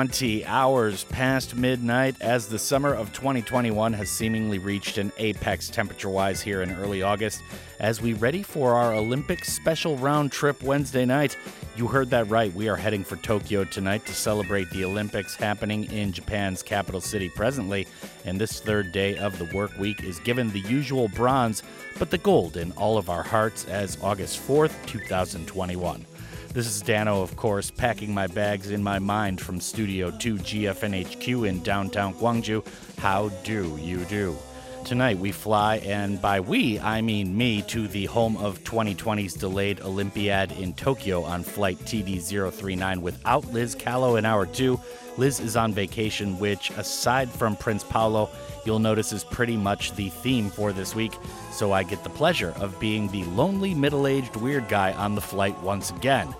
20 hours past midnight as the summer of 2021 has seemingly reached an apex temperature wise here in early August. As we ready for our Olympics special round trip Wednesday night, you heard that right. We are heading for Tokyo tonight to celebrate the Olympics happening in Japan's capital city presently. And this third day of the work week is given the usual bronze, but the gold in all of our hearts as August 4th, 2021. This is Danno, of course, packing my bags in my mind from Studio 2 GFNHQ in downtown Gwangju. How do you do? Tonight we fly, and by we, I mean me, to the home of 2020's delayed Olympiad in Tokyo on flight TD039 without Lizz Kalo in hour two. Lizz is on vacation, which, aside from Prince Paolo, you'll notice is pretty much the theme for this week. So I get the pleasure of being the lonely middle aged weird guy on the flight once again.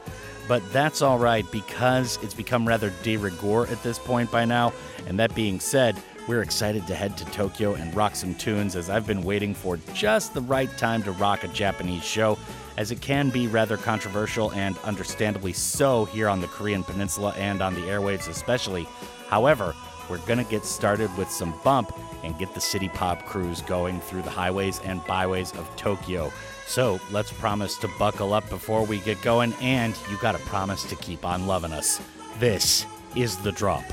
But that's all right because it's become rather de rigueur at this point by now. And that being said, we're excited to head to Tokyo and rock some tunes as I've been waiting for just the right time to rock a Japanese show, as it can be rather controversial and understandably so here on the Korean Peninsula and on the airwaves especially. However, we're to get started with some bump and get the city pop cruise going through the highways and byways of Tokyo. So let's promise to buckle up before we get going, and you got to promise to keep on loving us. This is The Drop.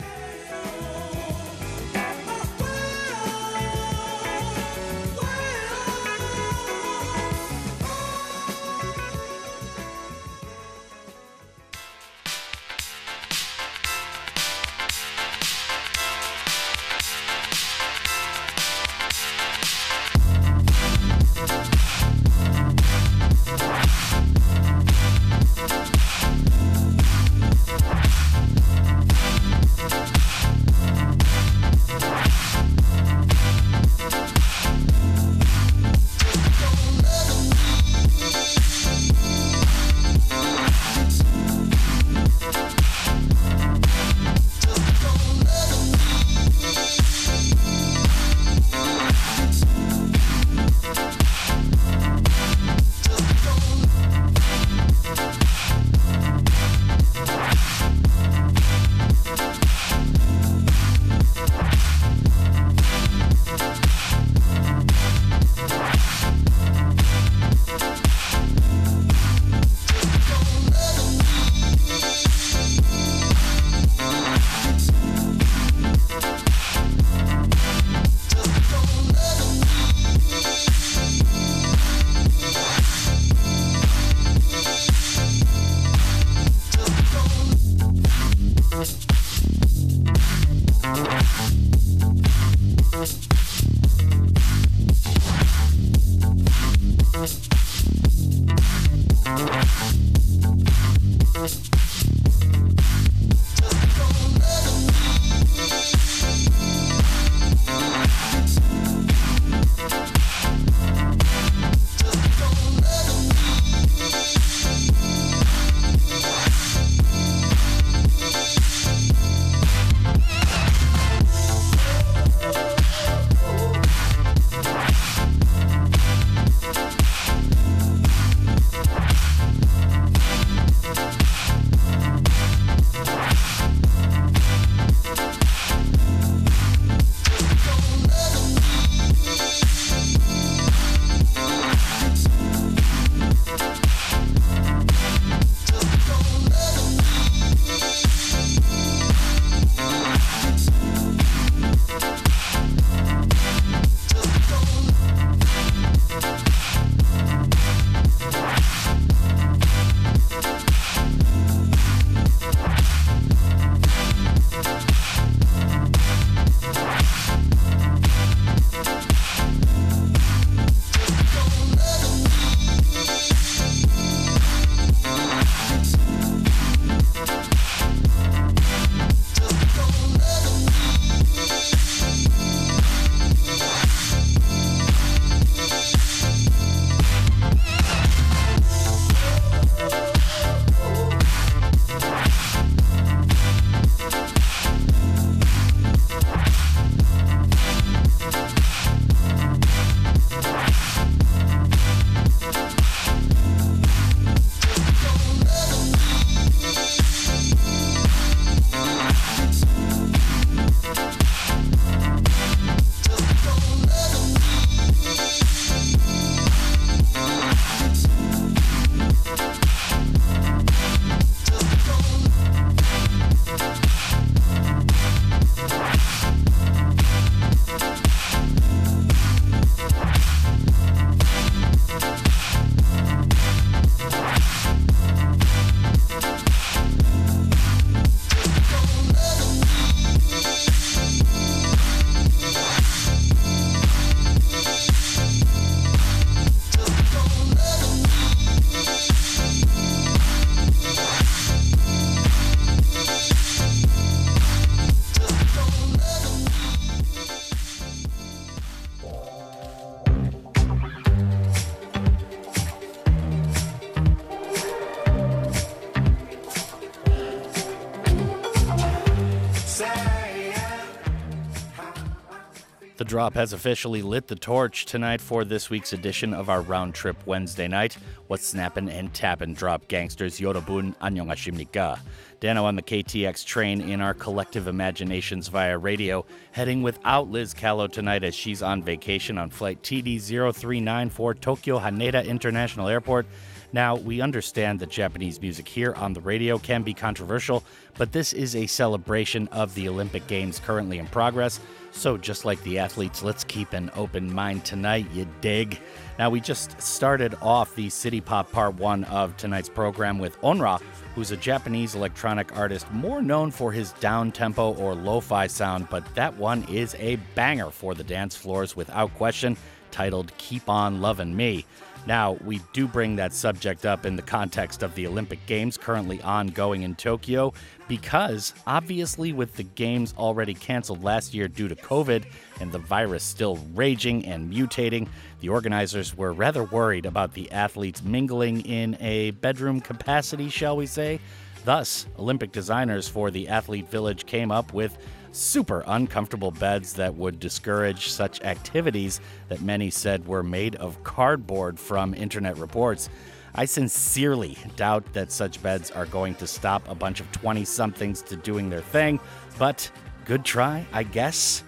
drop has officially lit the torch tonight for this week's edition of our round trip Wednesday night. What's snappin' and tappin' drop gangsters Yorobun Annyeongashimnika. Danno on the KTX train in our collective imaginations via radio, heading without Lizz Kalo tonight as she's on vacation on flight TD0394 Tokyo Haneda International Airport now, we understand that Japanese music here on the radio can be controversial, but this is a celebration of the Olympic Games currently in progress. So, just like the athletes, let's keep an open mind tonight, you dig. Now, we just started off the City Pop Part 1 of tonight's program with Onra, who's a Japanese electronic artist more known for his down tempo or lo fi sound, but that one is a banger for the dance floors without question, titled Keep On Lovin' Me. Now, we do bring that subject up in the context of the Olympic Games currently ongoing in Tokyo because, obviously, with the Games already canceled last year due to COVID and the virus still raging and mutating, the organizers were rather worried about the athletes mingling in a bedroom capacity, shall we say. Thus, Olympic designers for the Athlete Village came up with super uncomfortable beds that would discourage such activities that many said were made of cardboard from internet reports. I sincerely doubt that such beds are going to stop a bunch of 20 somethings to doing their thing, but good try, I guess.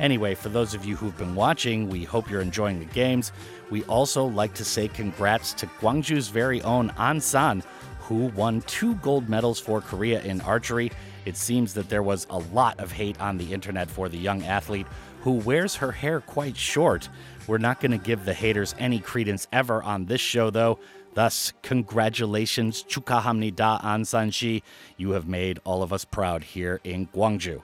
Anyway, for those of you who've been watching, we hope you're enjoying the games. We also like to say congrats to Gwangju's very own An San, who won two gold medals for Korea in archery it seems that there was a lot of hate on the internet for the young athlete who wears her hair quite short. We're not going to give the haters any credence ever on this show, though. Thus, congratulations, Chukahamnida Ansanshi. You have made all of us proud here in Gwangju.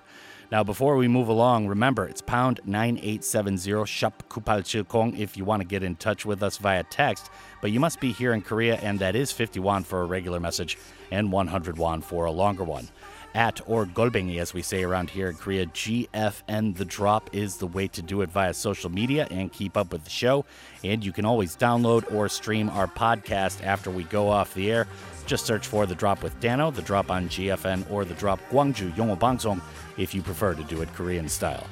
Now, before we move along, remember it's pound 9870 shop kupal if you want to get in touch with us via text, but you must be here in Korea, and that is 50 won for a regular message and 100 won for a longer one at or golbengi, as we say around here in Korea. GFN The Drop is the way to do it via social media and keep up with the show. And you can always download or stream our podcast after we go off the air. Just search for The Drop with Danno, The Drop on GFN, or The Drop Gwangju Yongo Bangsong if you prefer to do it Korean style.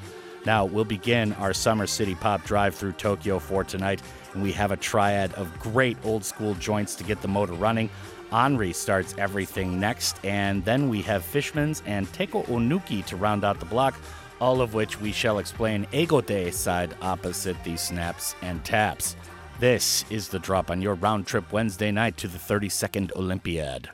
Now, we'll begin our Summer City Pop drive through Tokyo for tonight, and we have a triad of great old school joints to get the motor running. Anri starts everything next, and then we have Fishmans and Taeko Onuki to round out the block, all of which we shall explain Ego Egote side opposite these snaps and taps. This is the drop on your round trip Wednesday night to the 32nd Olympiad.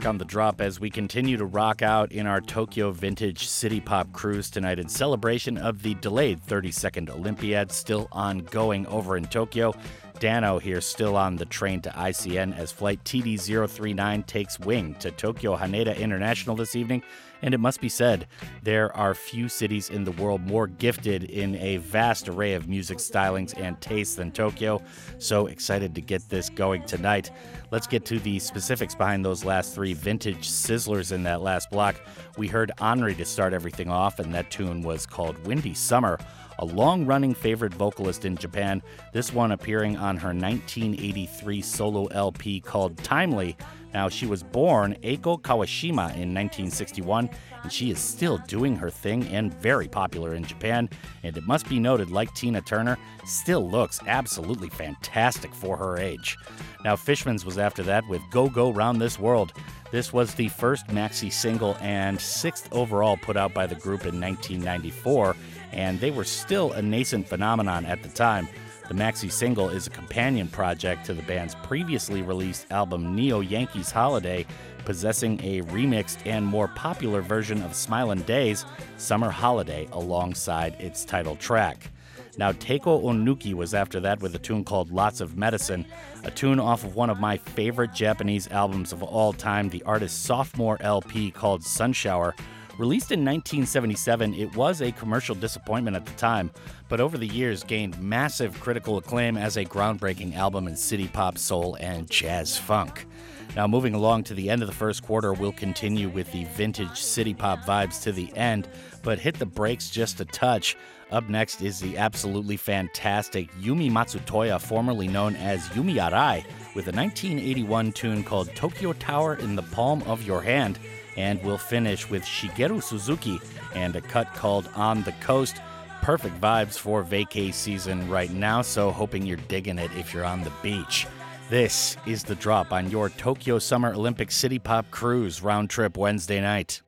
Back on the drop as we continue to rock out in our Tokyo Vintage City Pop cruise tonight in celebration of the delayed 32nd Olympiad still ongoing over in Tokyo. Danno here, still on the train to ICN as flight TD039 takes wing to Tokyo Haneda International this evening. And it must be said, there are few cities in the world more gifted in a vast array of music stylings and tastes than Tokyo. So excited to get this going tonight. Let's get to the specifics behind those last three vintage sizzlers in that last block. We heard Anri to start everything off, and that tune was called Windy Summer a long running favorite vocalist in Japan, this one appearing on her 1983 solo LP called Timely. Now, she was born Eiko Kawashima in 1961, and she is still doing her thing and very popular in Japan. And it must be noted, like Tina Turner, still looks absolutely fantastic for her age. Now, Fishmans was after that with Go Go Round This World. This was the first maxi single and sixth overall put out by the group in 1994 and they were still a nascent phenomenon at the time. The maxi single is a companion project to the band's previously released album Neo Yankees Holiday, possessing a remixed and more popular version of Smilin' Days, Summer Holiday, alongside its title track. Now, Taeko Onuki was after that with a tune called Lots of Medicine, a tune off of one of my favorite Japanese albums of all time, the artist's sophomore LP called Sunshower, Released in 1977, it was a commercial disappointment at the time, but over the years gained massive critical acclaim as a groundbreaking album in city pop, soul, and jazz funk. Now, moving along to the end of the first quarter, we'll continue with the vintage city pop vibes to the end, but hit the brakes just a touch. Up next is the absolutely fantastic Yumi Matsutoya, formerly known as Yumi Arai, with a 1981 tune called Tokyo Tower in the Palm of Your Hand. And we'll finish with Shigeru Suzuki and a cut called On the Coast. Perfect vibes for vacay season right now, so hoping you're digging it if you're on the beach. This is the drop on your Tokyo Summer Olympic City Pop Cruise round trip Wednesday night.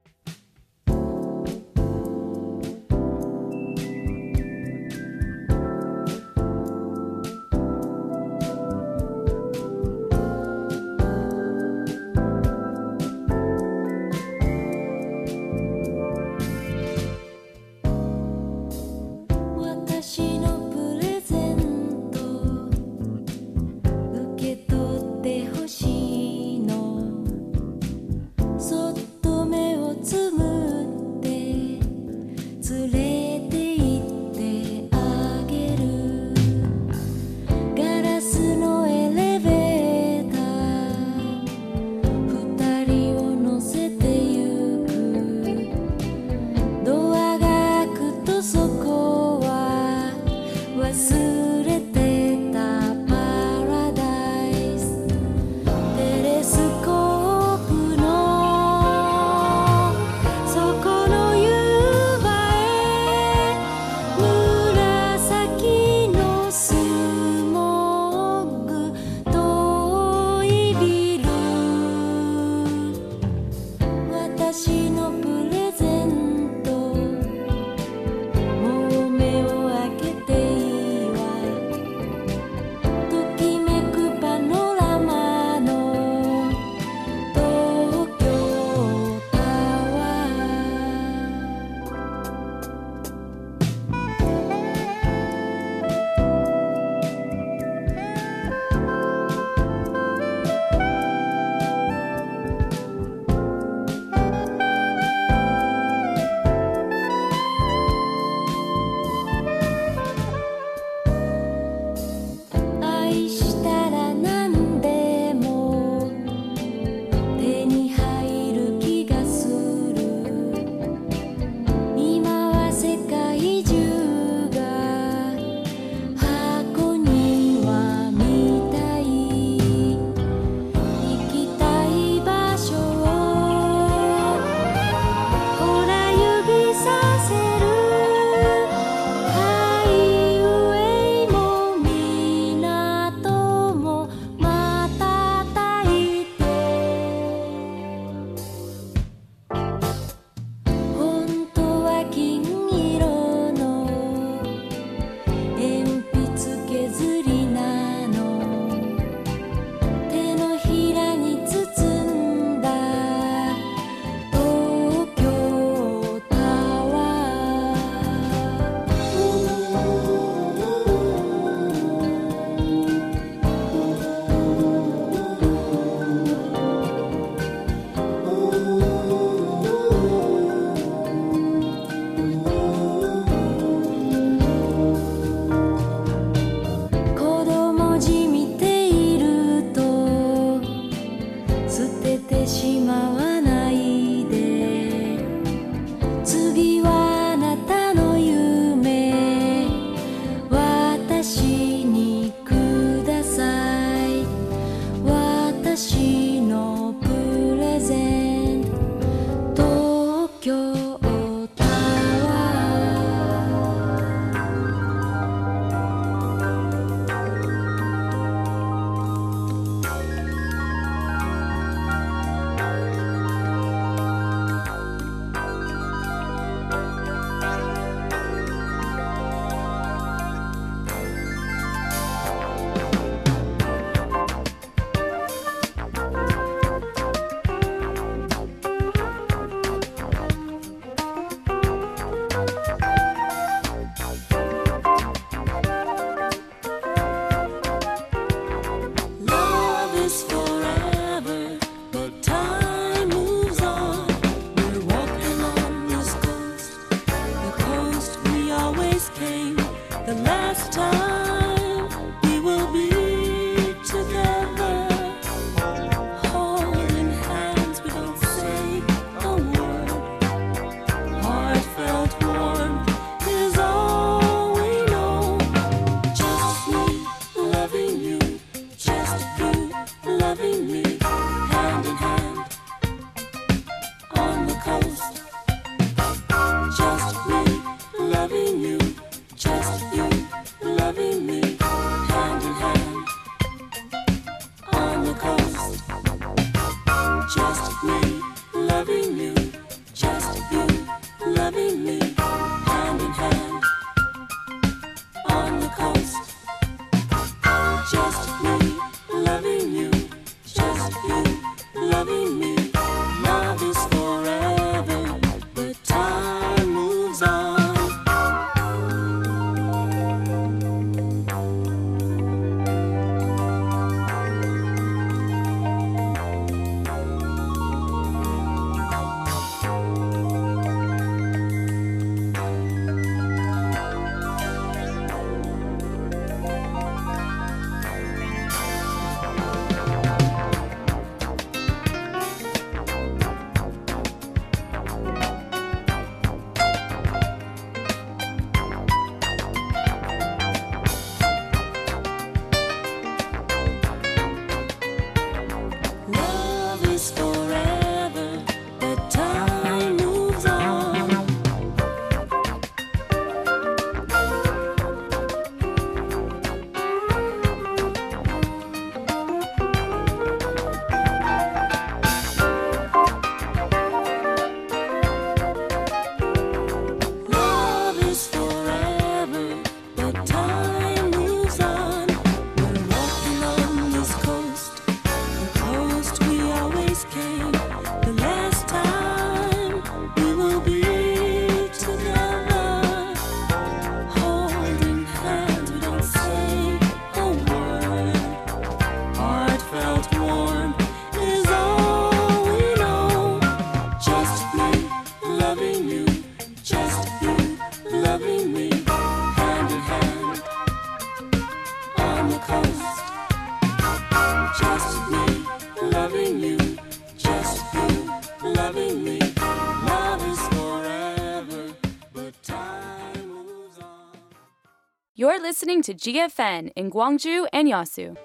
listening to GFN in Gwangju and Yeosu.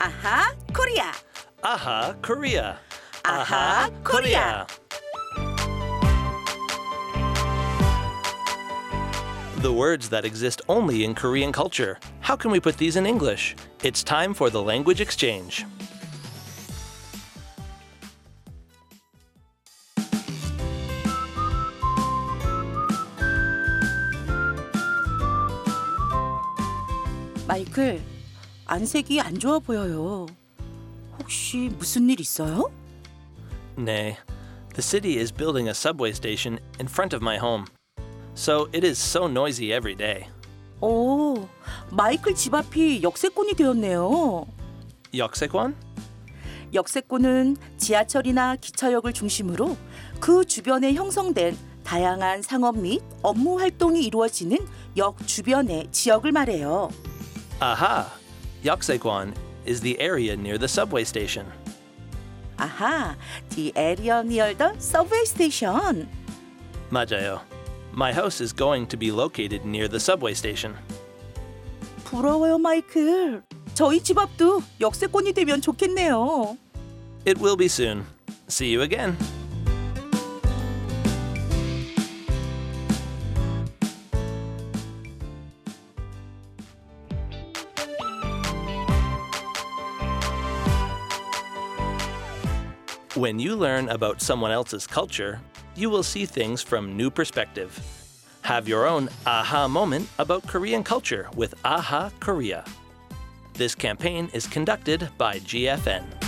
Aha, Korea. Aha, Korea. Aha, Korea. The words that exist only in Korean culture. How can we put these in English? It's time for the language exchange. 안색이 안 좋아 보여요. 혹시 무슨 일 있어요? Nay, the city is building a subway station in front of my home. So it is so noisy every day. 오, 마이클 집 앞이 역세권이 되었네요. Yoksekwan? 역세권은 지하철이나 기차역을 중심으로 그 주변에 형성된 다양한 상업 및 업무 활동이 이루어지는 역 주변의 지역을 말해요. Aha! Yoksekwan is the area near the subway station. 아하, the area near the subway station. 맞아요. My house is going to be located near the subway station. 부러워요, 마이클. 저희 집 앞도 역세권이 되면 좋겠네요. It will be soon. See you again. When you learn about someone else's culture, you will see things from new perspective. Have your own aha moment about Korean culture with Aha Korea. This campaign is conducted by GFN.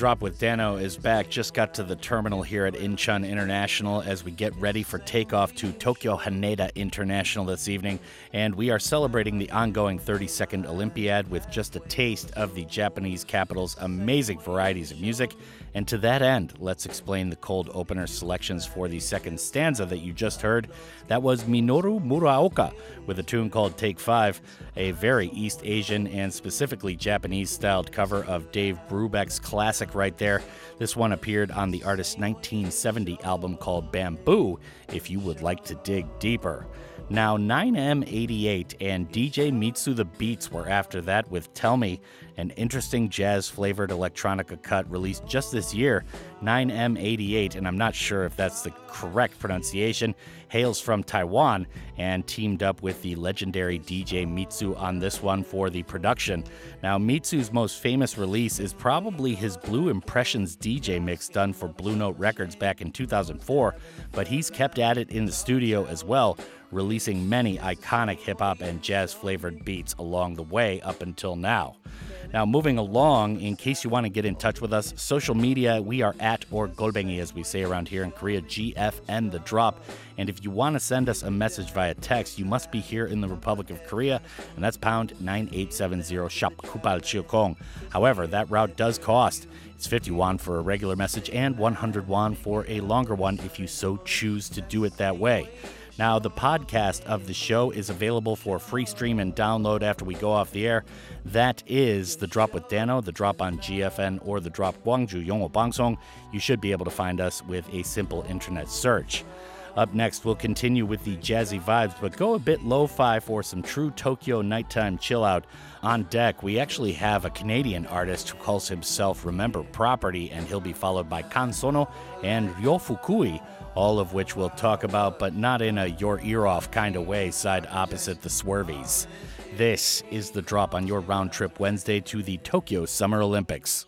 Drop with Danno is back. Just got to the terminal here at Incheon International as we get ready for takeoff to Tokyo Haneda International this evening. And we are celebrating the ongoing 32nd Olympiad with just a taste of the Japanese capital's amazing varieties of music. And to that end, let's explain the cold opener selections for the second stanza that you just heard. That was Minoru Muraoka with a tune called Take Five, a very East Asian and specifically Japanese styled cover of Dave Brubeck's classic right there. This one appeared on the artist's 1970 album called Bamboo, if you would like to dig deeper. Now, 9M88 and DJ Mitsu the Beats were after that with Tell Me, an interesting jazz flavored electronica cut released just this year. 9M88, and I'm not sure if that's the correct pronunciation, hails from Taiwan and teamed up with the legendary DJ Mitsu on this one for the production. Now, Mitsu's most famous release is probably his Blue Impressions DJ mix done for Blue Note Records back in 2004, but he's kept at it in the studio as well releasing many iconic hip hop and jazz flavored beats along the way up until now. Now, moving along, in case you want to get in touch with us, social media, we are at or Golbengi, as we say around here in Korea, GFN The Drop. And if you want to send us a message via text, you must be here in the Republic of Korea, and that's pound 9870 shop Kupal Chiokong. However, that route does cost. It's 50 won for a regular message and 100 won for a longer one if you so choose to do it that way. Now, the podcast of the show is available for free stream and download after we go off the air. That is The Drop with Danno, The Drop on GFN, or The Drop Gwangju Yongwo Bangsong. You should be able to find us with a simple internet search. Up next, we'll continue with the jazzy vibes, but go a bit lo fi for some true Tokyo nighttime chill out. On deck, we actually have a Canadian artist who calls himself Remember Property, and he'll be followed by Kan Sano and Ryo Fukui all of which we'll talk about, but not in a your ear off kind of way, side opposite the Swervies. This is the drop on your round trip Wednesday to the Tokyo Summer Olympics.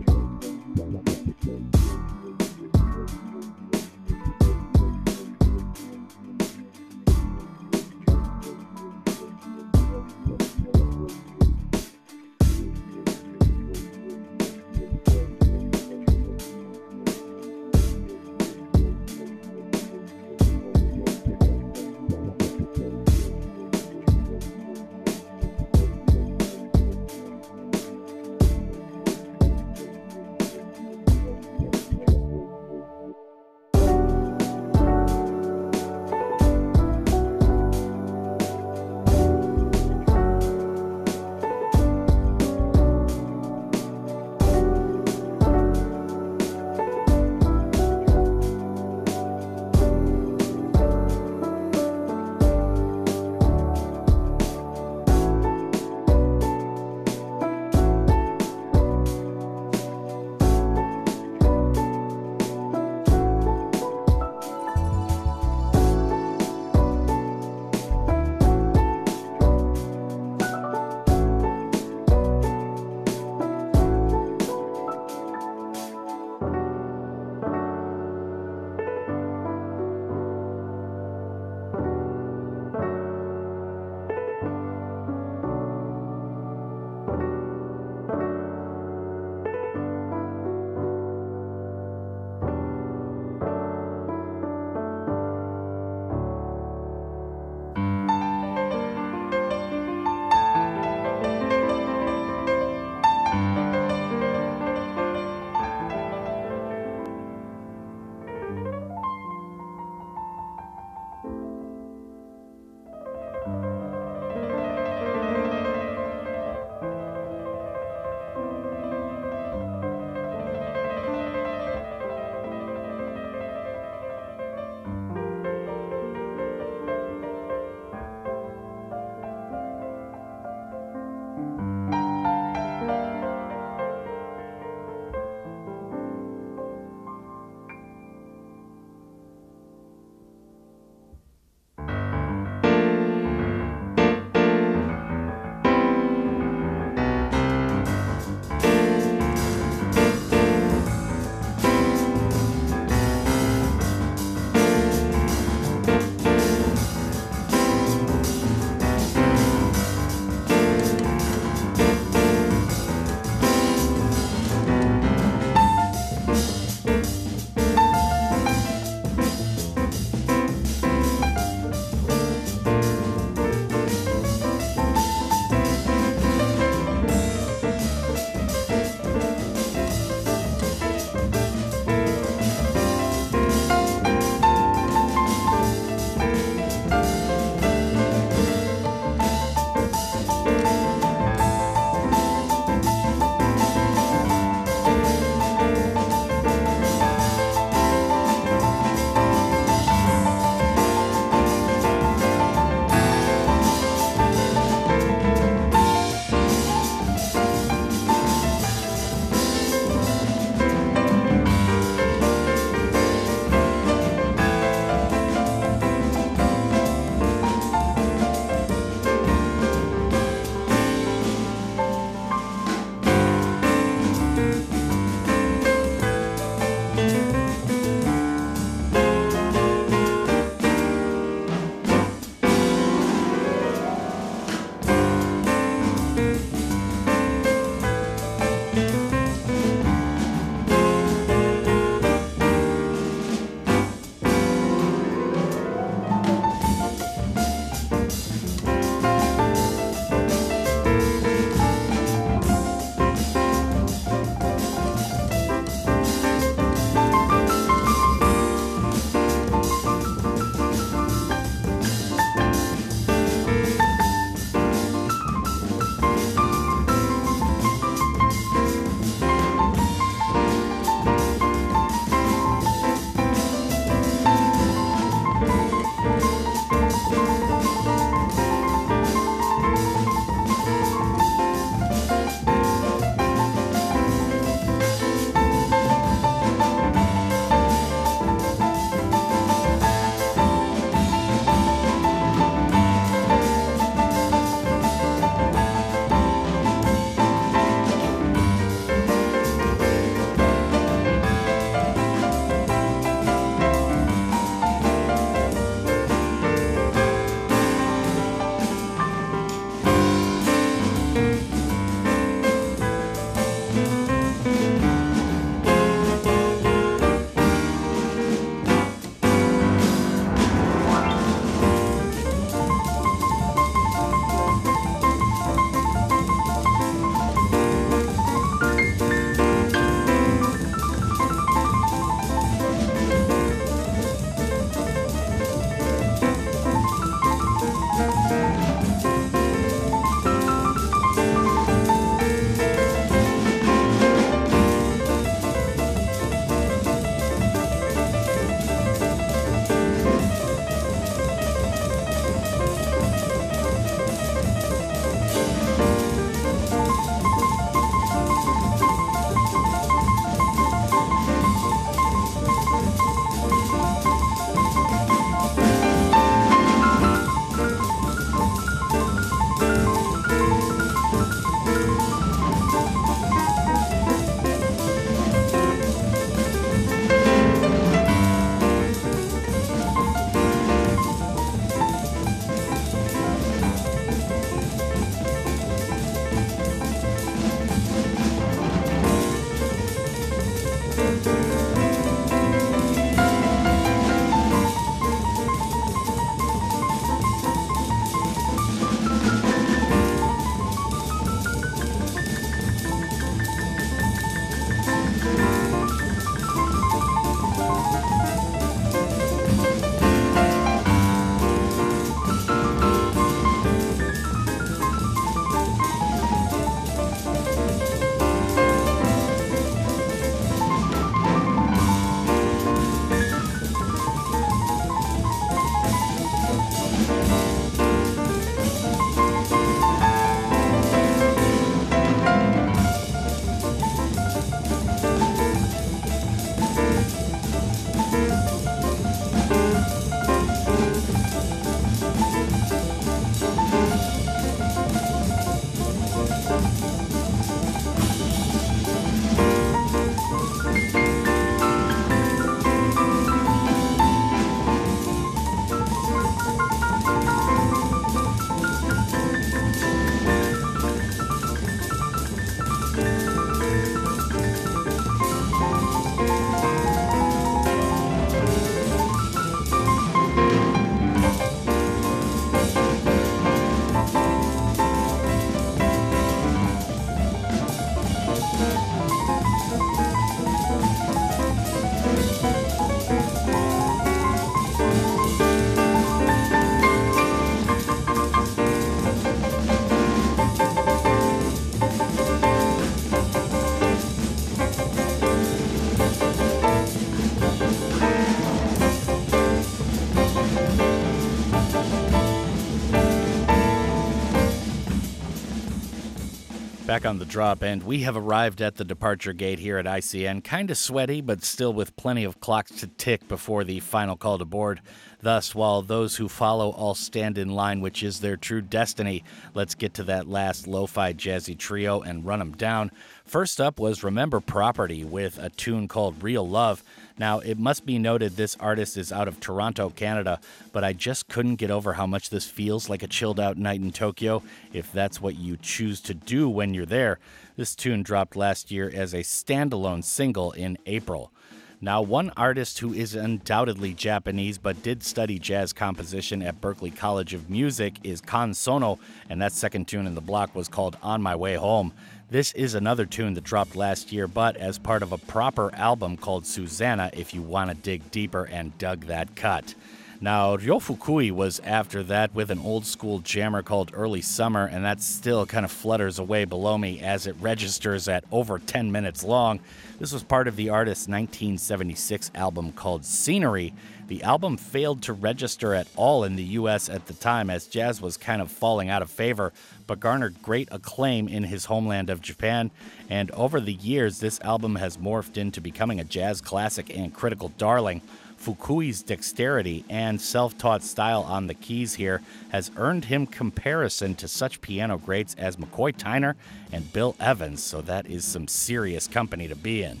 Back on the drop, and we have arrived at the departure gate here at ICN. Kind of sweaty, but still with plenty of clocks to tick before the final call to board. Thus, while those who follow all stand in line, which is their true destiny, let's get to that last lo fi jazzy trio and run them down. First up was Remember Property with a tune called Real Love. Now, it must be noted this artist is out of Toronto, Canada, but I just couldn't get over how much this feels like a chilled out night in Tokyo, if that's what you choose to do when you're there. This tune dropped last year as a standalone single in April. Now, one artist who is undoubtedly Japanese but did study jazz composition at Berklee College of Music is Kan Sano, and that second tune in the block was called On My Way Home. This is another tune that dropped last year, but as part of a proper album called Susanna, if you want to dig deeper and dug that cut. Now, Ryo Fukui was after that with an old school jammer called Early Summer, and that still kind of flutters away below me as it registers at over 10 minutes long. This was part of the artist's 1976 album called Scenery. The album failed to register at all in the US at the time as jazz was kind of falling out of favor, but garnered great acclaim in his homeland of Japan. And over the years, this album has morphed into becoming a jazz classic and critical darling. Fukui's dexterity and self taught style on the keys here has earned him comparison to such piano greats as McCoy Tyner and Bill Evans, so that is some serious company to be in.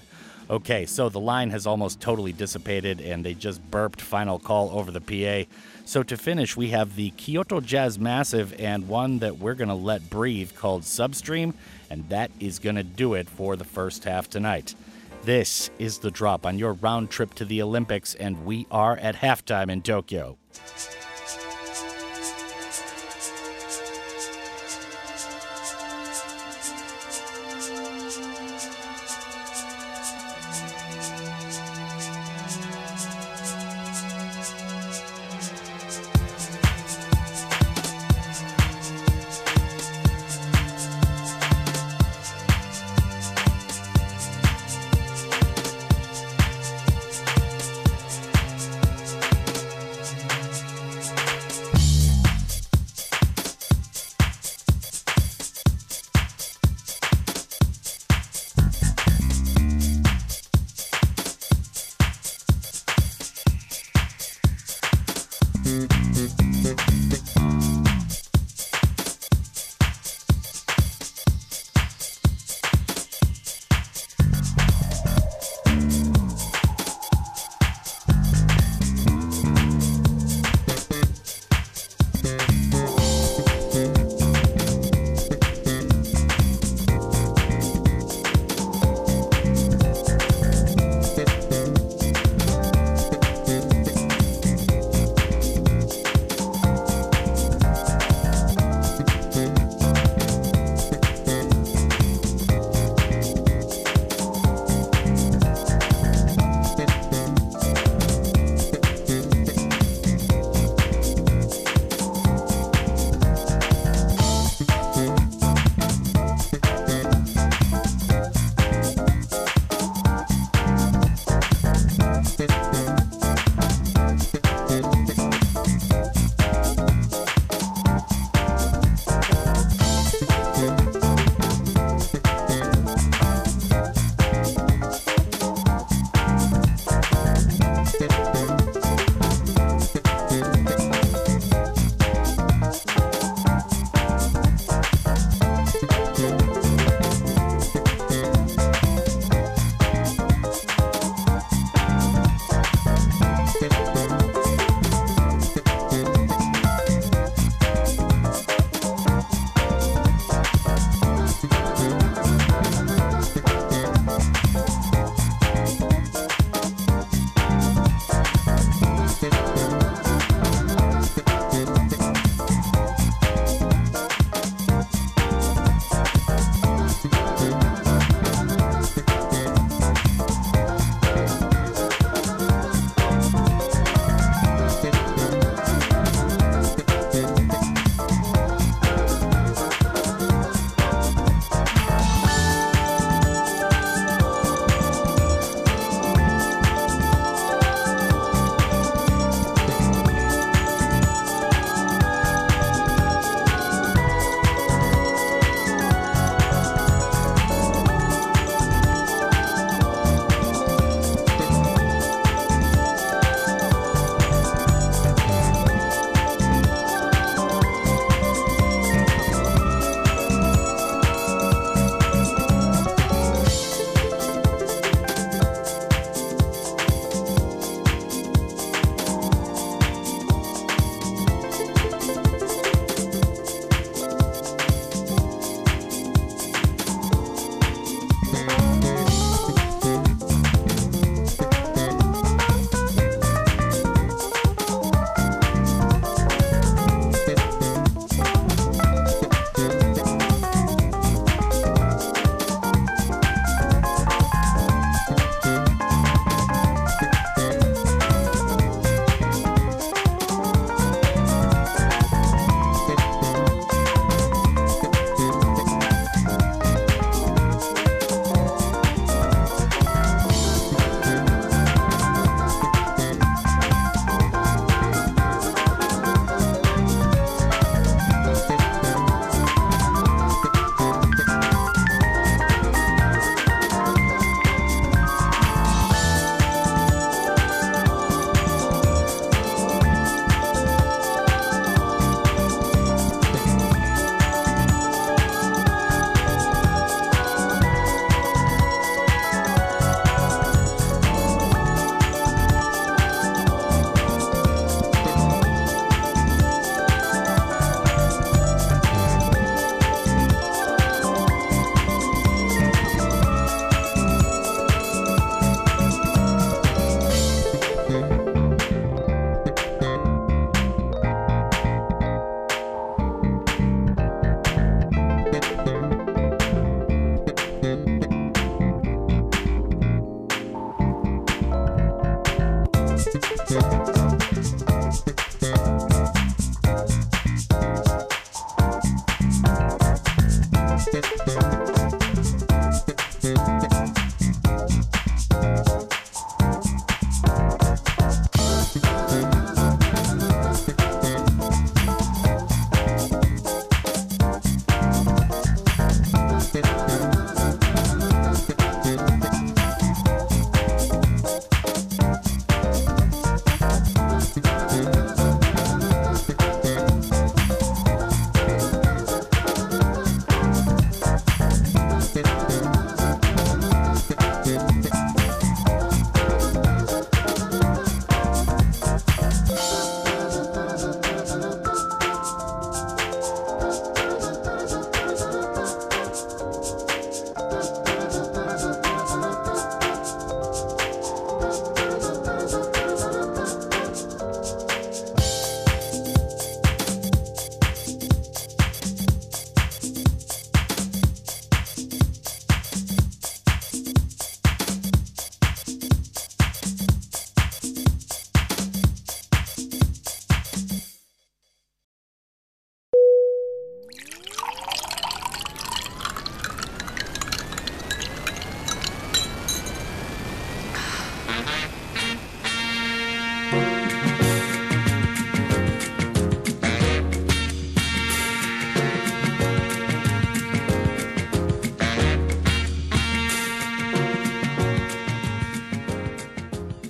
Okay, so the line has almost totally dissipated and they just burped final call over the PA. So to finish, we have the Kyoto Jazz Massive and one that we're going to let breathe called Substream, and that is going to do it for the first half tonight. This is the drop on your round trip to the Olympics, and we are at halftime in Tokyo.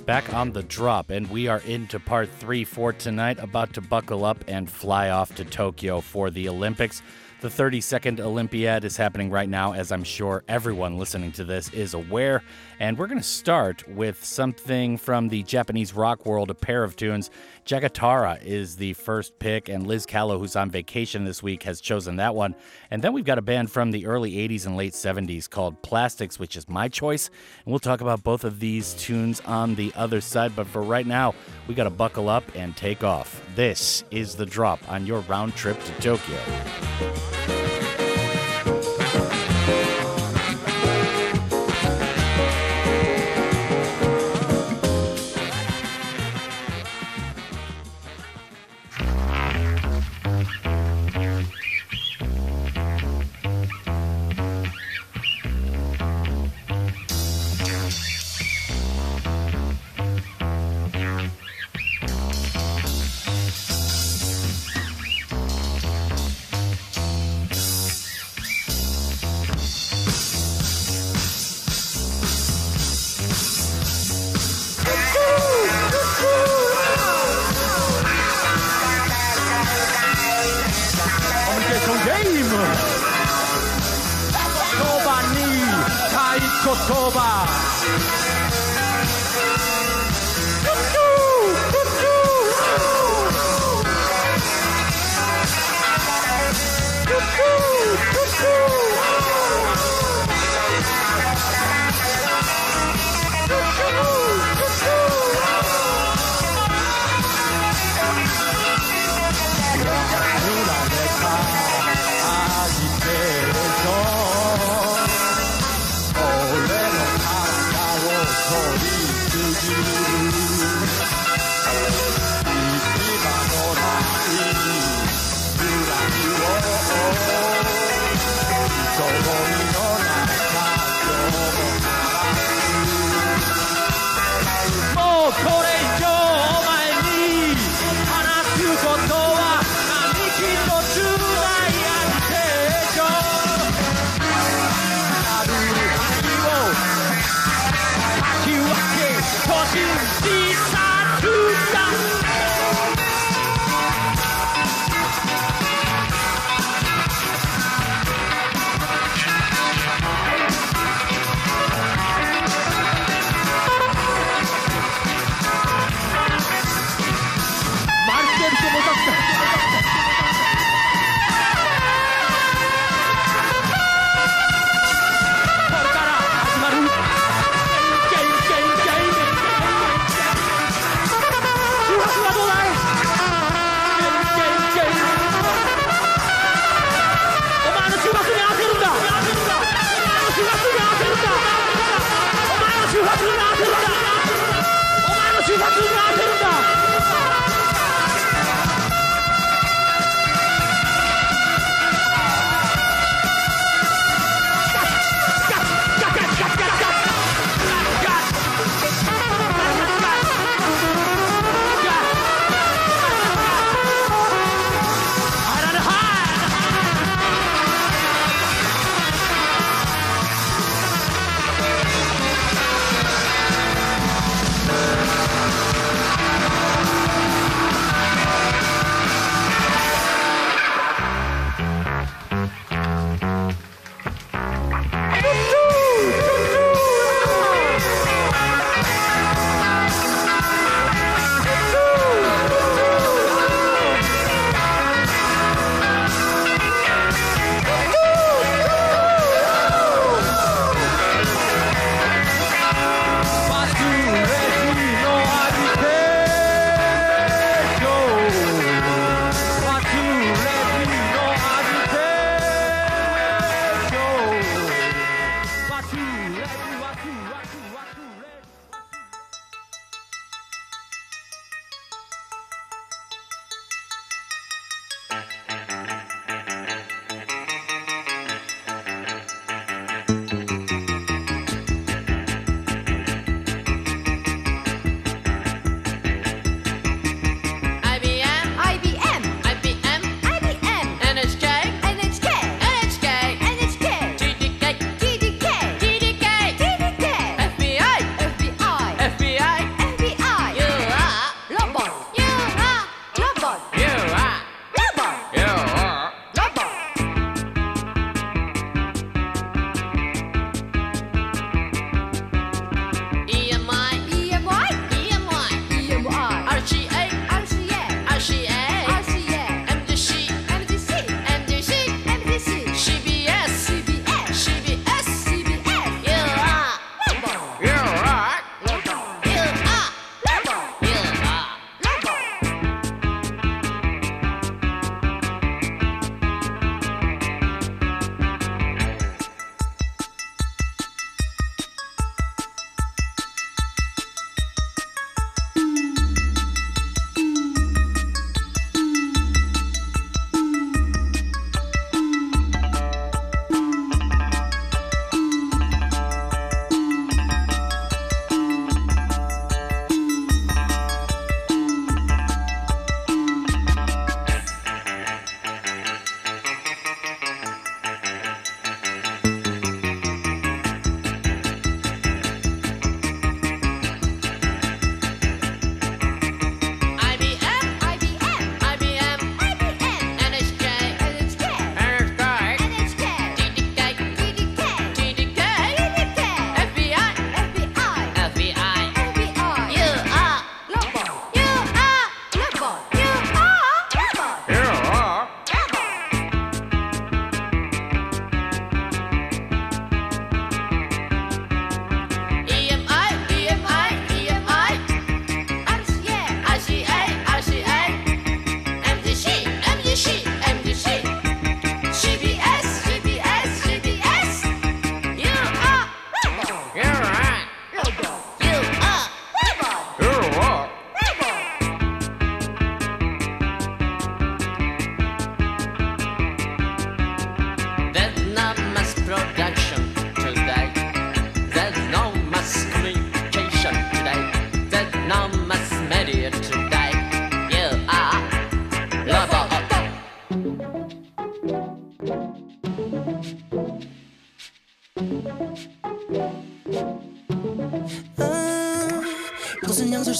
Back on the drop, and we are into part three for tonight. About to buckle up and fly off to Tokyo for the Olympics. The 32nd Olympiad is happening right now, as I'm sure everyone listening to this is aware. And we're going to start with something from the Japanese rock world, a pair of tunes. Jagatara is the first pick, and Lizz Kalo, who's on vacation this week, has chosen that one. And then we've got a band from the early 80s and late 70s called Plastics, which is my choice. And we'll talk about both of these tunes on the other side. But for right now, we got to buckle up and take off. This is The Drop on your round trip to Tokyo.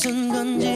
身跟进。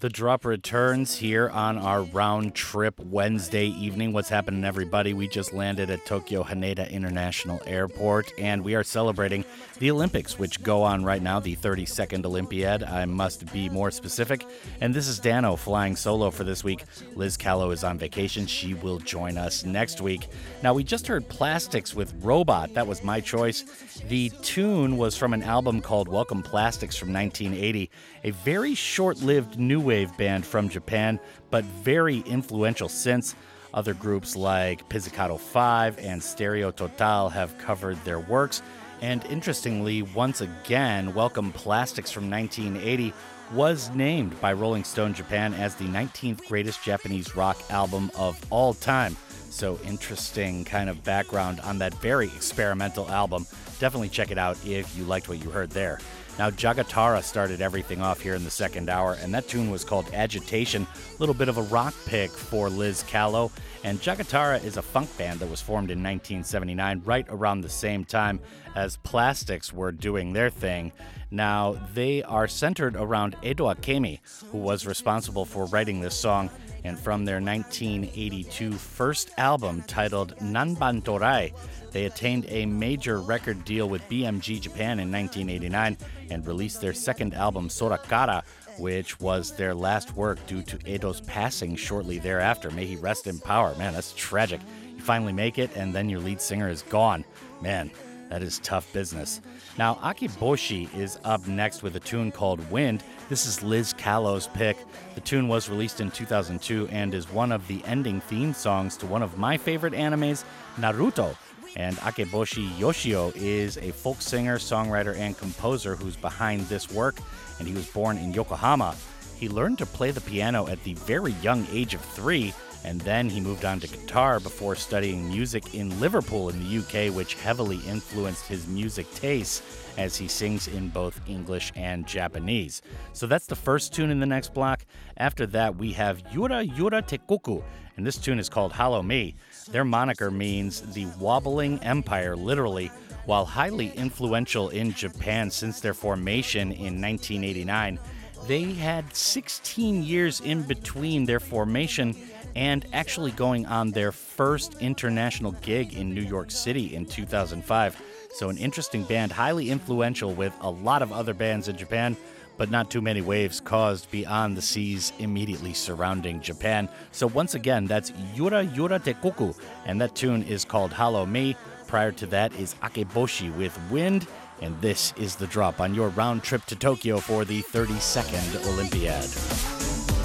The drop returns here on our round trip Wednesday evening. What's happening, everybody? We just landed at Tokyo Haneda International Airport and we are celebrating the Olympics, which go on right now, the 32nd Olympiad. I must be more specific. And this is Danno flying solo for this week. Lizz Kalo is on vacation. She will join us next week. Now, we just heard Plastics with Robot. That was my choice. The tune was from an album called Welcome Plastics from 1980, a very short lived new wave band from Japan, but very influential since. Other groups like Pizzicato 5 and Stereo Total have covered their works. And interestingly, once again, Welcome Plastics from 1980 was named by Rolling Stone Japan as the 19th greatest Japanese rock album of all time. So, interesting kind of background on that very experimental album. Definitely check it out if you liked what you heard there. Now, Jagatara started everything off here in the second hour, and that tune was called Agitation, a little bit of a rock pick for Lizz Kalo. And Jagatara is a funk band that was formed in 1979, right around the same time as Plastics were doing their thing. Now, they are centered around Edo Akemi, who was responsible for writing this song. And from their 1982 first album titled Nanban Torai, they attained a major record deal with BMG Japan in 1989 and released their second album, Sorakara, which was their last work due to Edo's passing shortly thereafter. May he rest in power. Man, that's tragic. You finally make it, and then your lead singer is gone. Man, that is tough business. Now, Akeboshi is up next with a tune called Wind. This is Lizz Kalo's pick. The tune was released in 2002 and is one of the ending theme songs to one of my favorite animes, Naruto. And Akeboshi Yoshio is a folk singer, songwriter, and composer who's behind this work, and he was born in Yokohama. He learned to play the piano at the very young age of three, and then he moved on to guitar before studying music in Liverpool in the UK, which heavily influenced his music tastes as he sings in both English and Japanese. So that's the first tune in the next block. After that, we have Yura Yura Teikoku, and this tune is called Hollow Me. Their moniker means the wobbling empire, literally, while highly influential in Japan since their formation in 1989. They had 16 years in between their formation and actually going on their first international gig in New York City in 2005. So, an interesting band, highly influential with a lot of other bands in Japan, but not too many waves caused beyond the seas immediately surrounding Japan. So, once again, that's Yura Yura Teikoku, and that tune is called Hollow Me. Prior to that is Akeboshi with Wind, and this is the drop on your round trip to Tokyo for the 32nd Olympiad.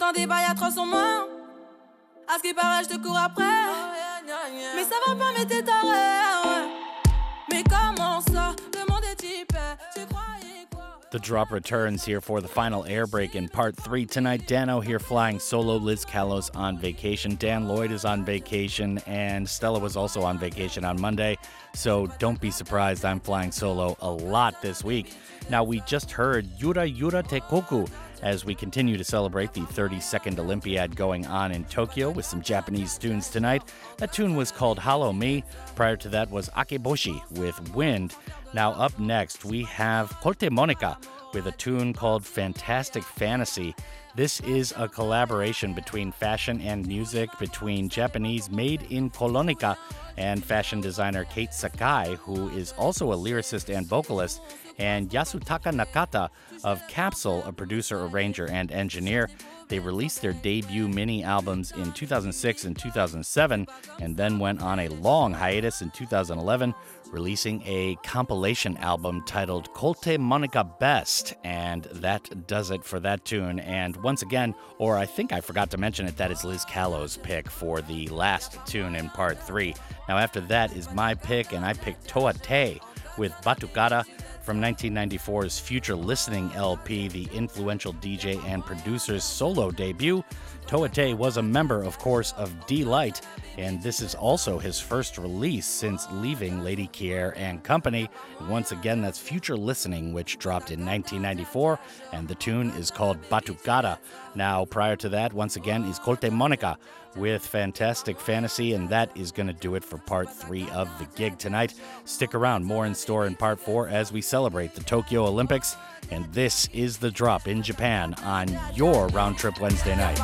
J'entends des bails atroces en. À ce qui paraît, je te cours après. Mais ça va pas, mais t'es taré. Mais comment ça? Tu croyais quoi? The drop returns here for the final air break in part three tonight. Danno here flying solo. Lizz Kalo's on vacation. Dan Lloyd is on vacation, and Stella was also on vacation on Monday. So don't be surprised I'm flying solo a lot this week. Now, we just heard Yura Yura Teikoku as we continue to celebrate the 32nd Olympiad going on in Tokyo with some Japanese tunes tonight. That tune was called Hollow Me. Prior to that was Akeboshi with Wind. Now, up next, we have COLTEMONIKHA with a tune called Fantastic Fantasy. This is a collaboration between fashion and music between Japanese made in Colonica and fashion designer Kate Sakai, who is also a lyricist and vocalist, and Yasutaka Nakata of Capsule, a producer, arranger, and engineer. They released their debut mini albums in 2006 and 2007, and then went on a long hiatus in 2011, releasing a compilation album titled COLTEMONIKHA Best. And that does it for that tune. And once again, or I think I forgot to mention it, that is Lizz Kalo's pick for the last tune in part three. Now, after that is my pick, and I picked Towa Tei with Batucada from 1994's Future Listening LP, the influential DJ and producer's solo debut. Towa Tei was a member, of course, of Deee-Lite, and this is also his first release since leaving Lady Kier and Company. Once again, that's Future Listening, which dropped in 1994, and the tune is called Batucada. Now, prior to that, once again, is COLTEMONIKHA with Fantastic Fantasy, and that is going to do it for part three of the gig tonight. Stick around, more in store in part four as we celebrate the Tokyo Olympics. And this is the drop in Japan on your round trip Wednesday night.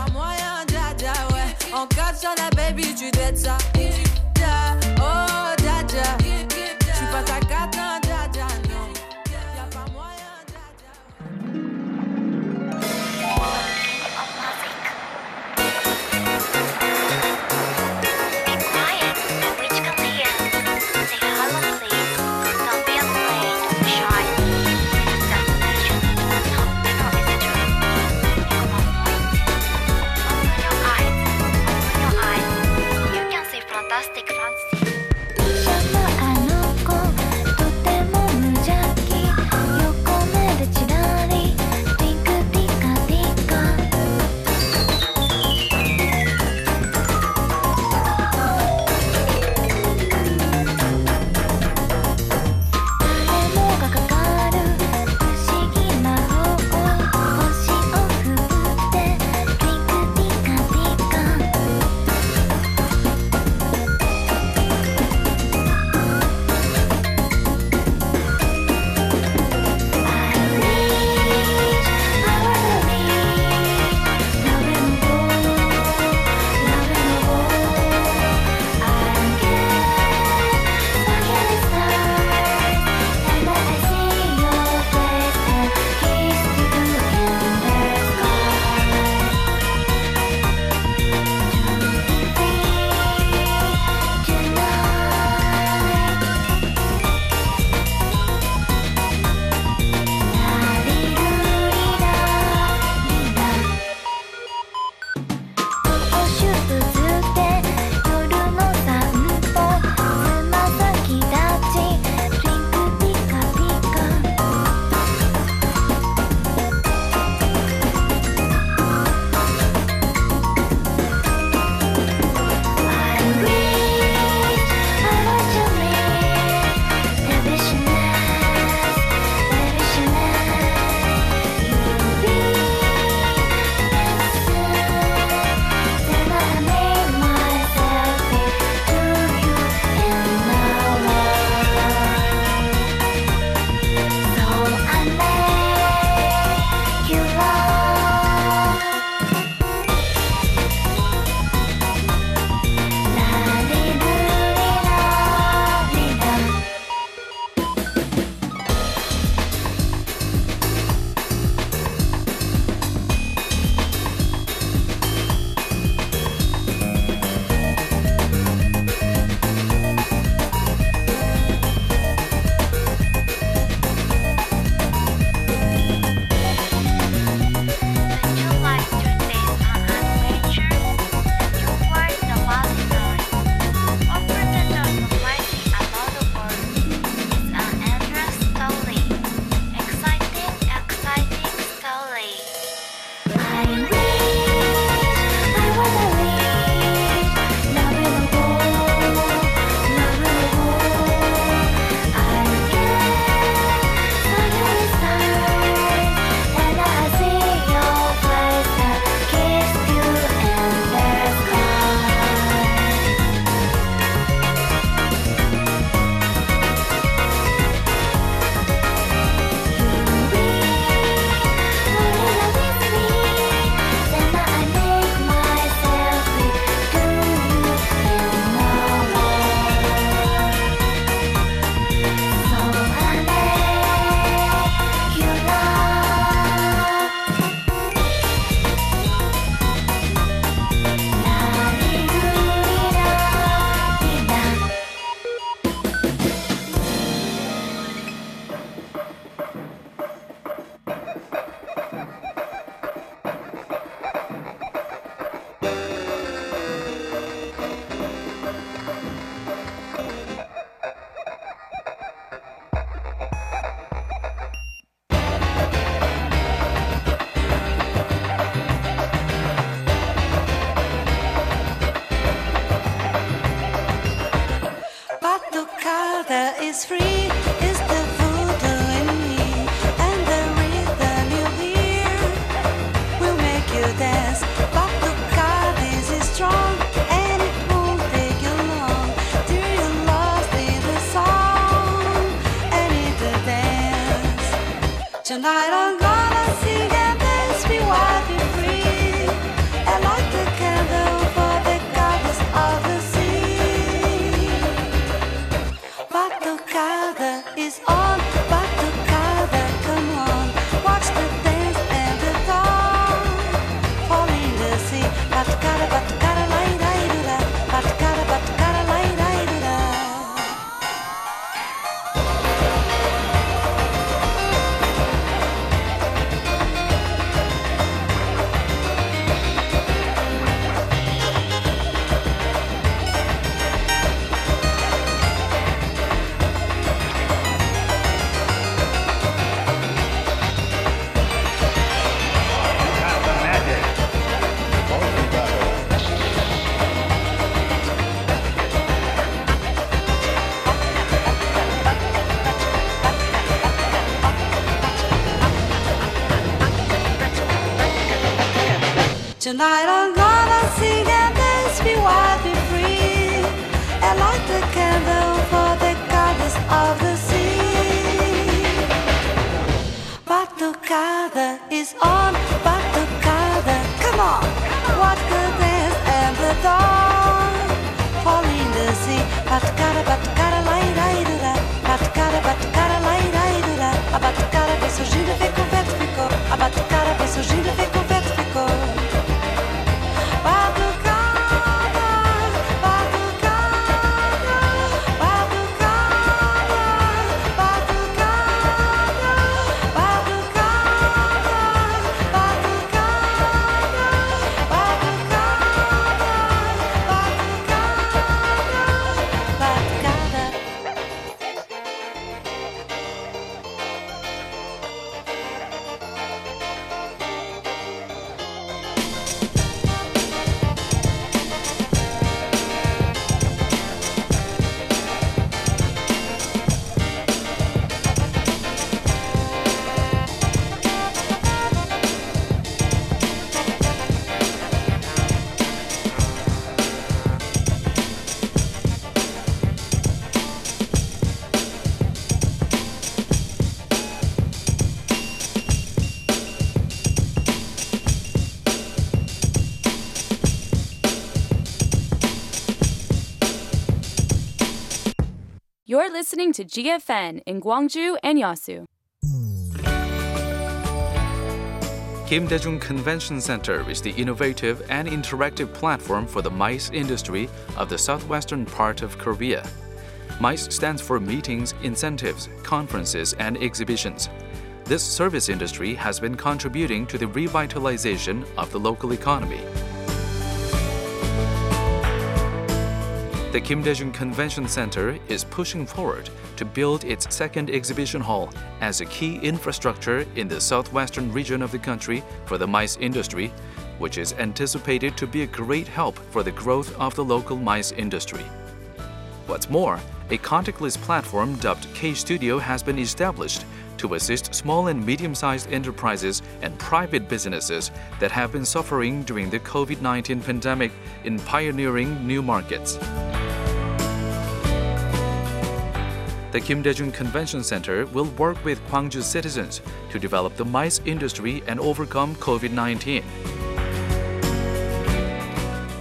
Tonight I'm listening to GFN in Gwangju and Yeosu. Kim Daejung Convention Center is the innovative and interactive platform for the MICE industry of the southwestern part of Korea. MICE stands for Meetings, Incentives, Conferences, and Exhibitions. This service industry has been contributing to the revitalization of the local economy. The Kim Daejung Convention Center is pushing forward to build its second exhibition hall as a key infrastructure in the southwestern region of the country for the mice industry, which is anticipated to be a great help for the growth of the local mice industry. What's more, a contactless platform dubbed K Studio has been established to assist small and medium sized enterprises and private businesses that have been suffering during the COVID 19 pandemic in pioneering new markets. The Kim Daejung Convention Center will work with Gwangju citizens to develop the mice industry and overcome COVID 19.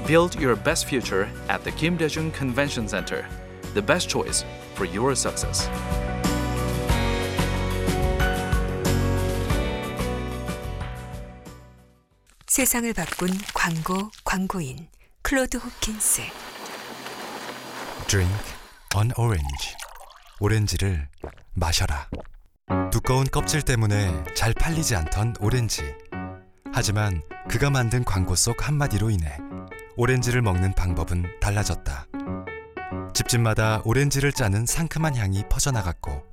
Build your best future at the Kim Daejung Convention Center, the best choice for your success. 세상을 바꾼 광고 광고인 클로드 호킨스 Drink an orange. 오렌지를 마셔라. 두꺼운 껍질 때문에 잘 팔리지 않던 오렌지. 하지만 그가 만든 광고 속 한마디로 인해 오렌지를 먹는 방법은 달라졌다. 집집마다 오렌지를 짜는 상큼한 향이 퍼져나갔고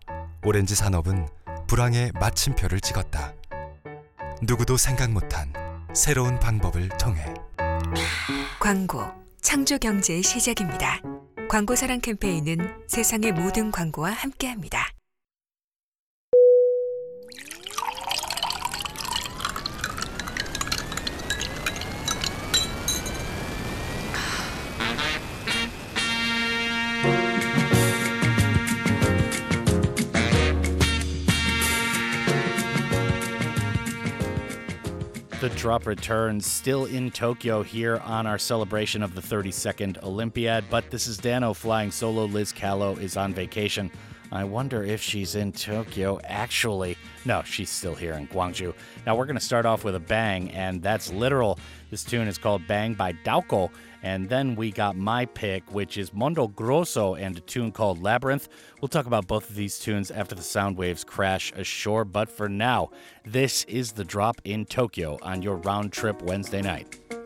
오렌지 산업은 불황의 마침표를 찍었다. 누구도 생각 못한 새로운 방법을 통해 광고 창조 경제의 시작입니다. 광고 사랑 캠페인은 세상의 모든 광고와 함께합니다. The drop returns still in Tokyo here on our celebration of the 32nd Olympiad, but this is Danno flying solo. Lizz Kalo is on vacation. I wonder if she's in Tokyo actually. No, she's still here in Gwangju. Now we're going to start off with a bang, and that's literal. This tune is called Bang by Daoko. And then we got my pick, which is Mondo Grosso and a tune called Labyrinth. We'll talk about both of these tunes after the sound waves crash ashore. But for now, this is the drop in Tokyo on your round trip Wednesday night.「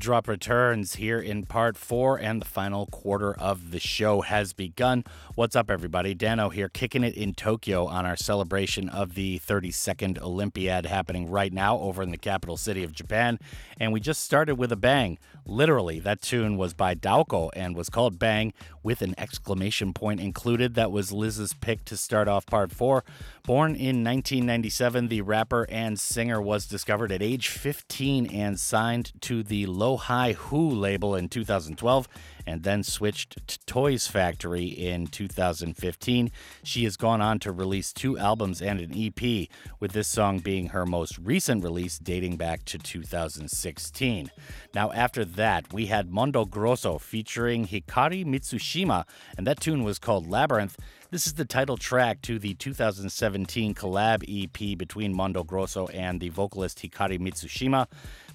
drop returns here in part four, and the final quarter of the show has begun. What's up, everybody? Danno here, kicking it in Tokyo on our celebration of the 32nd Olympiad happening right now over in the capital city of Japan. And we just started with a bang. Literally, that tune was by Daoko and was called Bang with an exclamation point included. That was Lizz's pick to start off part four. Born in 1997, the rapper and singer was discovered at age 15 and signed to the Low High Who label in 2012 and then switched to Toy's Factory in 2015. She has gone on to release two albums and an EP, with this song being her most recent release dating back to 2016. Now, after that, we had Mondo Grosso featuring Hikari Mitsushima, and that tune was called Labyrinth. This is the title track to the 2017 collab EP between Mondo Grosso and the vocalist Hikari Mitsushima.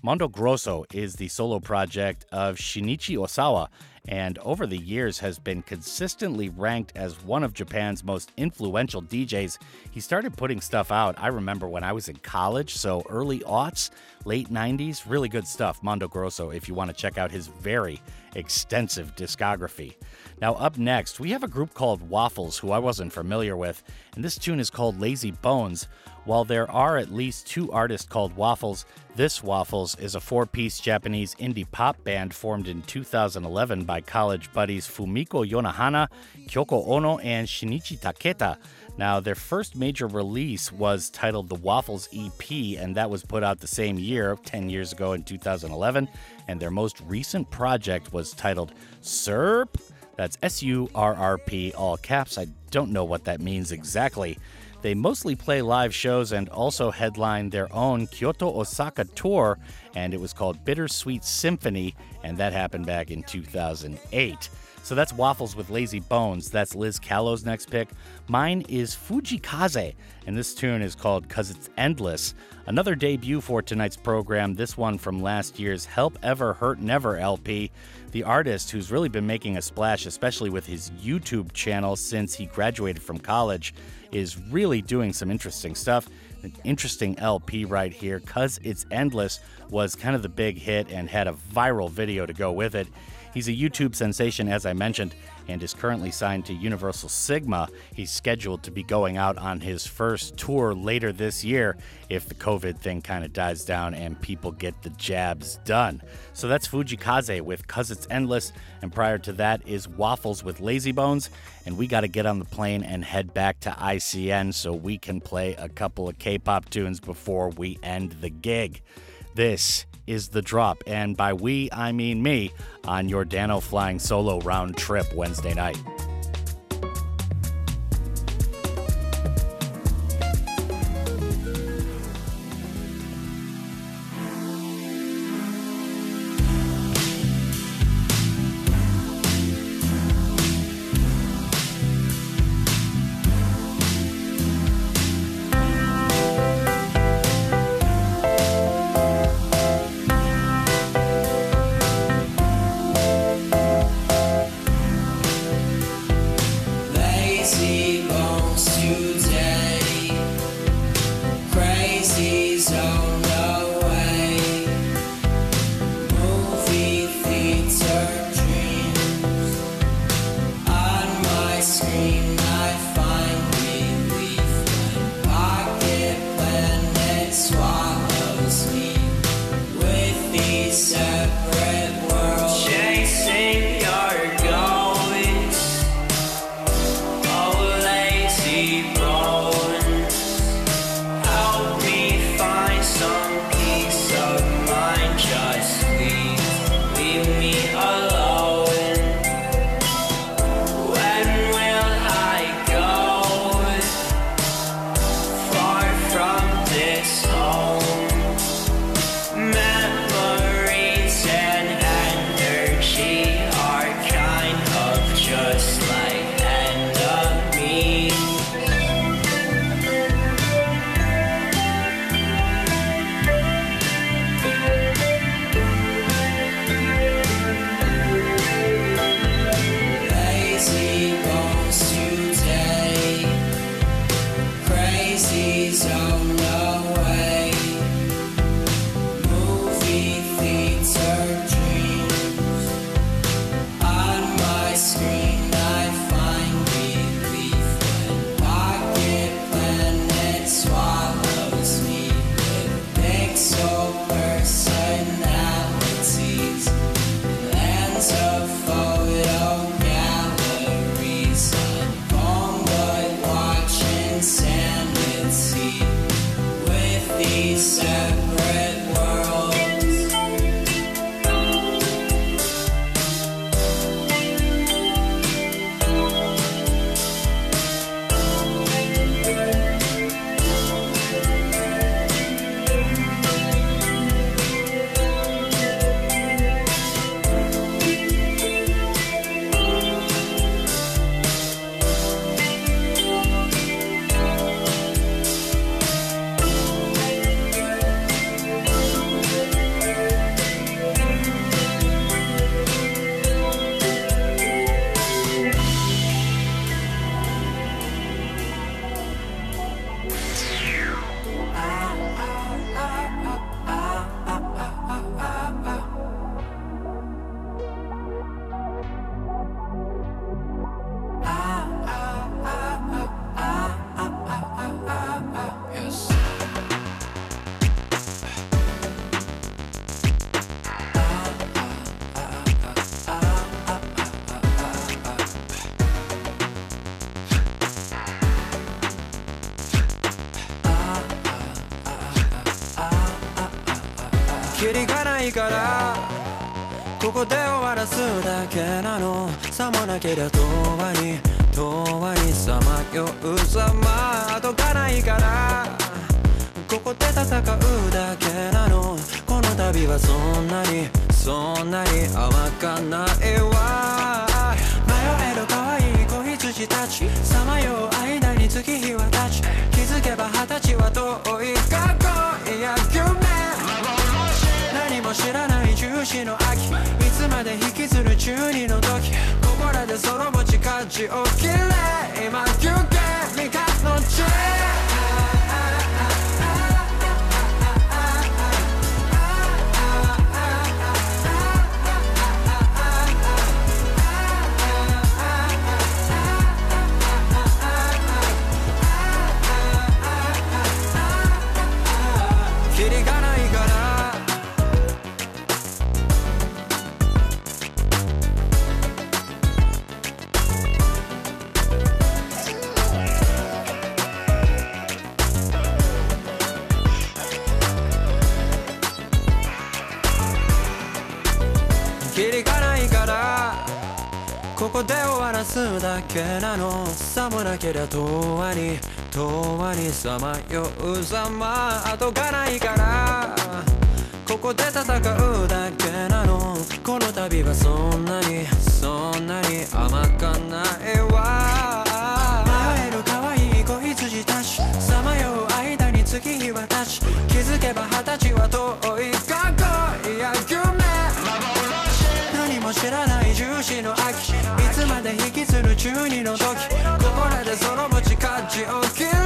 Mondo Grosso is the solo project of Shinichi Osawa and over the years has been consistently ranked as one of Japan's most influential DJs. He started putting stuff out, I remember when I was in college, so early aughts, late 90s, really good stuff. Mondo Grosso, if you want to check out his very extensive discography. Now, up next, we have a group called Waffles, who I wasn't familiar with, and this tune is called Lazy Bones. While there are at least two artists called Waffles, this Waffles is a four piece Japanese indie pop band formed in 2011 by college buddies Fumiko Yonohana, Kyoko Ono, and Shinichi Taketa. Now, their first major release was titled The Waffles EP, and that was put out the same year, 10 years ago in 2011. And their most recent project was titled SURP. That's S U R R P, all caps. I don't know what that means exactly. They mostly play live shows and also headline their own Kyoto Osaka tour, and it was called Bittersweet Symphony, and that happened back in 2008. So that's Waffles with Lazy Bones. That's Lizz Kalo's next pick. Mine is Fujii Kaze, and this tune is called Cause It's Endless. Another debut for tonight's program, this one from last year's Help Ever Hurt Never LP. The artist who's really been making a splash, especially with his YouTube channel since he graduated from college, is really doing some interesting stuff. An interesting LP right here, Cause It's Endless was kind of the big hit and had a viral video to go with it. He's a YouTube sensation, as I mentioned, and is currently signed to Universal Sigma. He's scheduled to be going out on his first tour later this year if the COVID thing kind of dies down and people get the jabs done. So that's Fujii Kaze with Cuz It's Endless, and prior to that is Waffles with Lazy Bones. And we got to get on the plane and head back to ICN so we can play a couple of K pop tunes before we end the gig. This is the drop, and by we, I mean me, on your Danno Flying Solo round trip Wednesday night. けなの。さもなけりゃ永遠に永遠にさまようざまどかないから。ここで戦うだけなの。この旅はそんなにそんなに甘かないわ。迷える可愛い子羊たちさまよう間に月日は経ち。気づけば二十歳は遠い過去知らない重視の秋いつまで引きずる中二の時ここらでその持ち勝ちを切れ今休憩三日の地ここで終わらすだけなの。さもなけりゃ永遠に永遠にさまようざま。後がないから。ここで戦うだけなの。この旅はそんなにそんなに甘かないわ。迷える可愛い子羊たちさまよう間に月日は経ち。気づけば二十歳は遠い。引きずる中二の時ここらでその持ちかちをきる。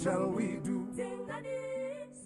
Shall we do?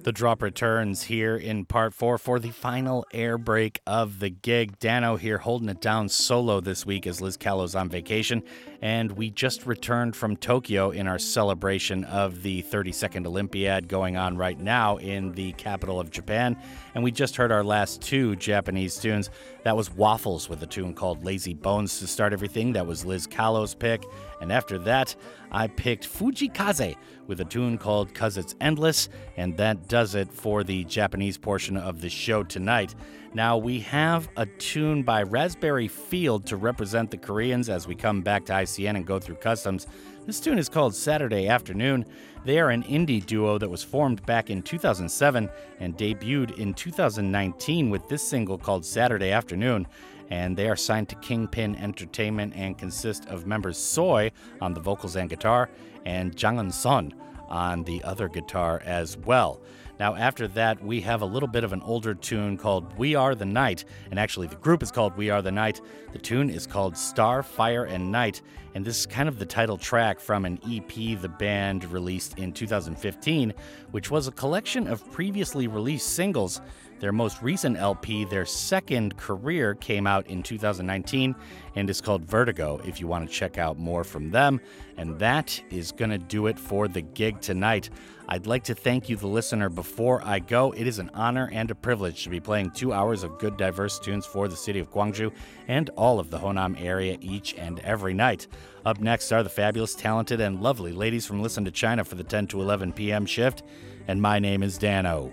The drop returns here in part four for the final air break of the gig. Danno here holding it down solo this week as Lizz Kalo's on vacation. And we just returned from Tokyo in our celebration of the 32nd Olympiad going on right now in the capital of Japan. And we just heard our last two Japanese tunes. That was Waffles with a tune called Lazy Bones to start everything. That was Lizz Kalo's pick. And after that, I picked Fujii Kaze with a tune called Cause It's Endless, and that does it for the Japanese portion of the show tonight. Now, we have a tune by Raspberry Field to represent the Koreans as we come back to ICN and go through customs. This tune is called Saturday Afternoon. They are an indie duo that was formed back in 2007 and debuted in 2019 with this single called Saturday Afternoon and they are signed to Kingpin Entertainment and consist of members Soy on the vocals and guitar and Jang Eun Sun on the other guitar as well. Now, after that, we have a little bit of an older tune called We Are the Night, and actually, the group is called We Are the Night. The tune is called Star, Fire, and Night, and this is kind of the title track from an EP the band released in 2015, which was a collection of previously released singles. Their most recent LP, their second career, came out in 2019 and is called Vertigo if you want to check out more from them. And that is going to do it for the gig tonight. I'd like to thank you, the listener, before I go. It is an honor and a privilege to be playing two hours of good, diverse tunes for the city of Gwangju and all of the Honam area each and every night. Up next are the fabulous, talented, and lovely ladies from Listen to China for the 10 to 11 p.m. shift. And my name is Danno.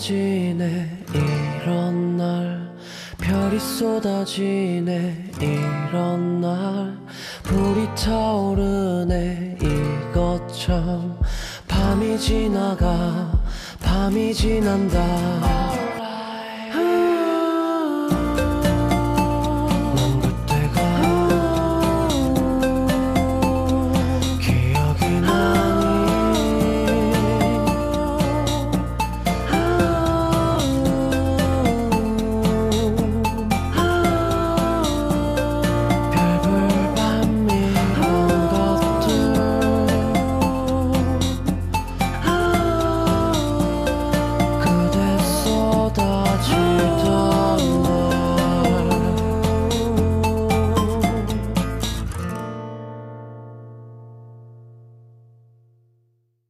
Chỉ